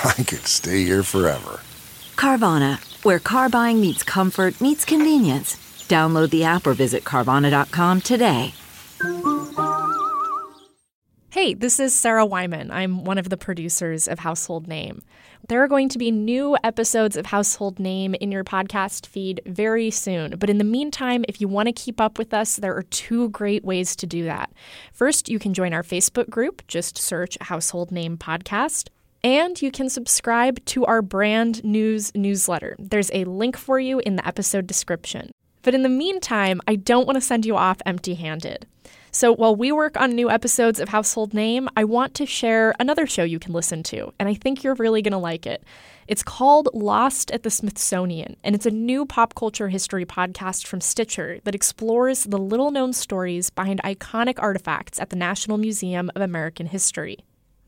I could stay here forever. Carvana, where car buying meets comfort, meets convenience. Download the app or visit Carvana.com today. Hey, this is Sarah Wyman. I'm one of the producers of Household Name. There are going to be new episodes of Household Name in your podcast feed very soon. But in the meantime, if you want to keep up with us, there are two great ways to do that. First, you can join our Facebook group, just search Household Name Podcast. And you can subscribe to our brand news newsletter. There's a link for you in the episode description. But in the meantime, I don't want to send you off empty handed. So while we work on new episodes of Household Name, I want to share another show you can listen to, and I think you're really going to like it. It's called Lost at the Smithsonian, and it's a new pop culture history podcast from Stitcher that explores the little known stories behind iconic artifacts at the National Museum of American History.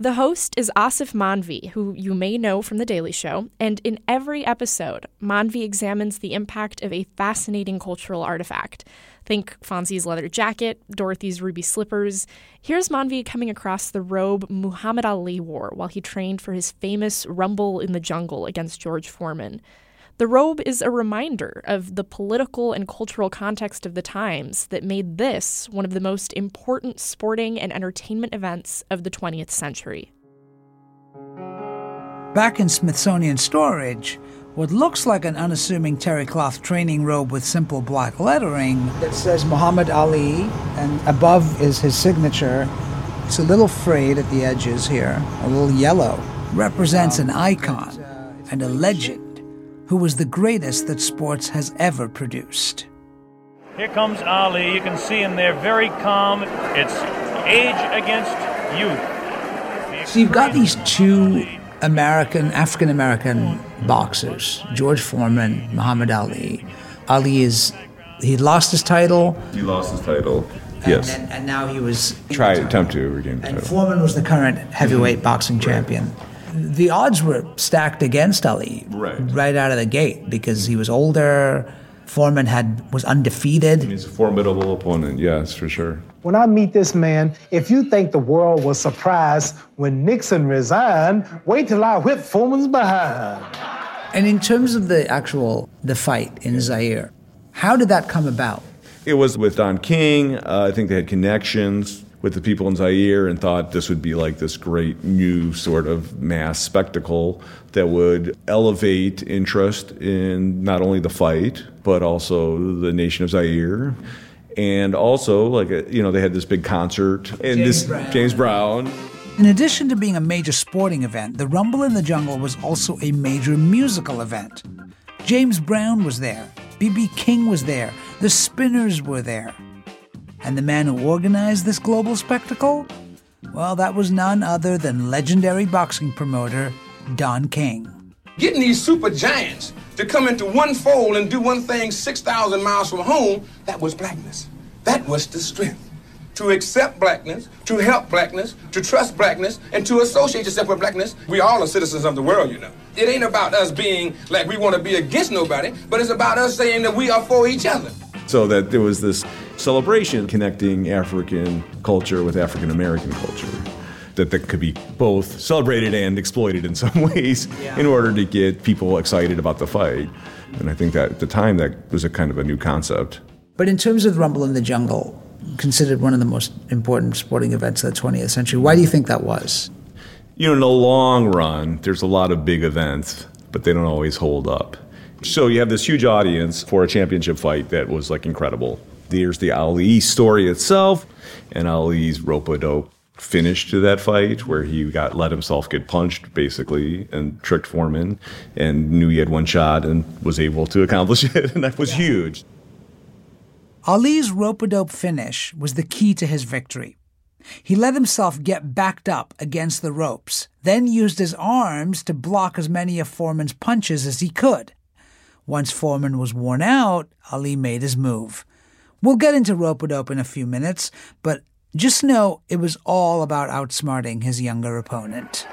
The host is Aasif Mandvi, who you may know from The Daily Show, and in every episode, Mandvi examines the impact of a fascinating cultural artifact. Think Fonzie's leather jacket, Dorothy's ruby slippers. Here's Mandvi coming across the robe Muhammad Ali wore while he trained for his famous rumble in the jungle against George Foreman. The robe is a reminder of the political and cultural context of the times that made this one of the most important sporting and entertainment events of the 20th century. Back in Smithsonian storage, what looks like an unassuming terry cloth training robe with simple black lettering that says Muhammad Ali, and above is his signature. It's a little frayed at the edges here, a little yellow. Represents an icon and a legend who was the greatest that sports has ever produced. Here comes Ali. You can see him there, very calm. It's age against youth. So you've got these two American, African American boxers, George Foreman, Muhammad Ali. Ali is, he lost his title. He lost his title. Yes. And, and now he was. Try attempt to regain the And title. Foreman was the current heavyweight boxing champion. The odds were stacked against Ali Right. right out of the gate because he was older. Foreman had was undefeated. He's a formidable opponent, yes, for sure. When I meet this man, if you think the world was surprised when Nixon resigned, wait till I whip Foreman's behind. And in terms of the actual the fight in Zaire, how did that come about? It was with Don King. Uh, I think they had connections with the people in Zaire and thought this would be like this great new sort of mass spectacle that would elevate interest in not only the fight, but also the nation of Zaire. And also, like, uh, you know, they had this big concert and James this Brown. James Brown. In addition to being a major sporting event, the Rumble in the Jungle was also a major musical event. James Brown was there, B.B. King was there, the Spinners were there. And the man who organized this global spectacle? Well, that was none other than legendary boxing promoter Don King. Getting these super giants to come into one fold and do one thing 6,000 miles from home, that was blackness. That was the strength. To accept blackness, to help blackness, to trust blackness, and to associate yourself with blackness. We all are citizens of the world, you know. It ain't about us being like we want to be against nobody, but it's about us saying that we are for each other. So that there was this celebration connecting African culture with African American culture. That that could be both celebrated and exploited in some ways in order to get people excited about the fight. And I think that at the time that was a kind of a new concept. But in terms of Rumble in the Jungle, considered one of the most important sporting events of the 20th century, why do you think that was? You know, in the long run, there's a lot of big events, but they don't always hold up. So you have this huge audience for a championship fight that was like incredible. There's the Ali story itself, and Ali's rope a dope finish to that fight where he got let himself get punched basically and tricked Foreman and knew he had one shot and was able to accomplish it and that was huge. Ali's rope a dope finish was the key to his victory. He let himself get backed up against the ropes, then used his arms to block as many of Foreman's punches as he could. Once Foreman was worn out, Ali made his move. We'll get into rope a dope in a few minutes, but just know it was all about outsmarting his younger opponent.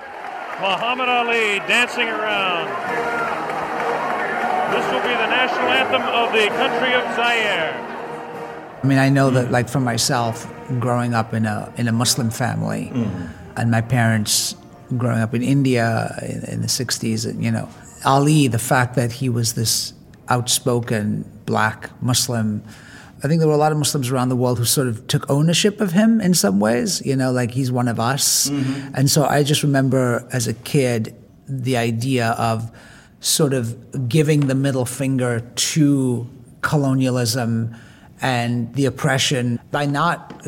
Muhammad Ali dancing around. This will be the national anthem of the country of Zaire. I mean, I know that, like for myself, growing up in a in a Muslim family, mm. and my parents growing up in India in, in the '60s, and you know, Ali, the fact that he was this outspoken black Muslim. I think there were a lot of Muslims around the world who sort of took ownership of him in some ways, you know, like he's one of us. Mm-hmm. And so I just remember as a kid the idea of sort of giving the middle finger to colonialism and the oppression by not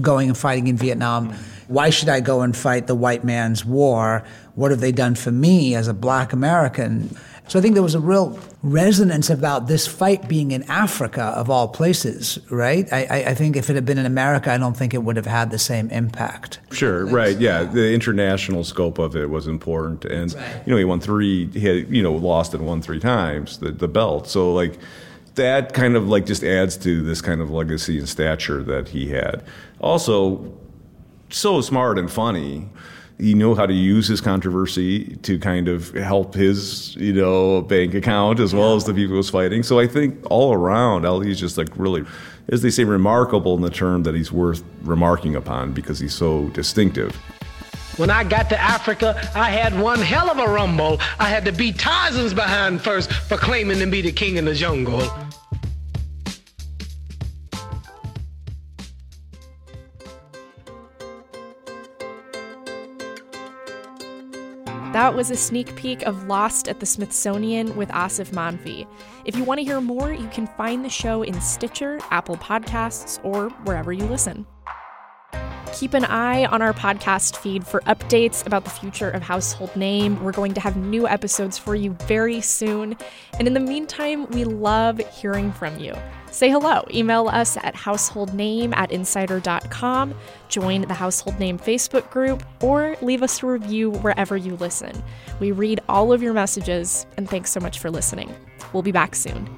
going and fighting in Vietnam. Why should I go and fight the white man's war? What have they done for me as a black American? So I think there was a real resonance about this fight being in Africa, of all places, right? I, I, think if it had been in America, I don't think it would have had the same impact. Sure, right, yeah. The international scope of it was important. And, right. you know, he won three, he had, you know, lost and won three times the, the belt. So, like, that kind of like just adds to this kind of legacy and stature that he had. Also, so smart and funny. He knew how to use his controversy to kind of help his, you know, bank account as well as the people he was fighting. So I think all around, Ali is just like really, as they say, remarkable in the term that he's worth remarking upon because he's so distinctive. When I got to Africa, I had one hell of a rumble. I had to beat Tarzan's behind first for claiming to be the king in the jungle. That was a sneak peek of Lost at the Smithsonian with Aasif Mandvi. If you want to hear more, you can find the show in Stitcher, Apple Podcasts, or wherever you listen. Keep an eye on our podcast feed for updates about the future of Household Name. We're going to have new episodes for you very soon. And in the meantime, we love hearing from you. Say hello. Email us at householdname at insider.com, join the Household Name Facebook group, or leave us a review wherever you listen. We read all of your messages, and thanks so much for listening. We'll be back soon.